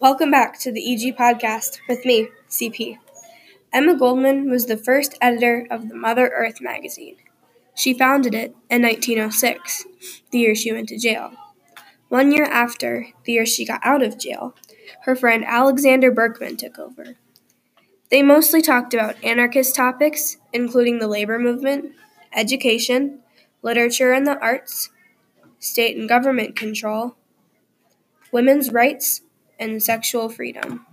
Welcome back to the EG podcast with me, CP. Emma Goldman was the first editor of the Mother Earth magazine. She founded it in 1906, the year she went to jail. One year after, the year she got out of jail, her friend Alexander Berkman took over. They mostly talked about anarchist topics, including the labor movement, education, literature and the arts, state and government control, women's rights, and sexual freedom.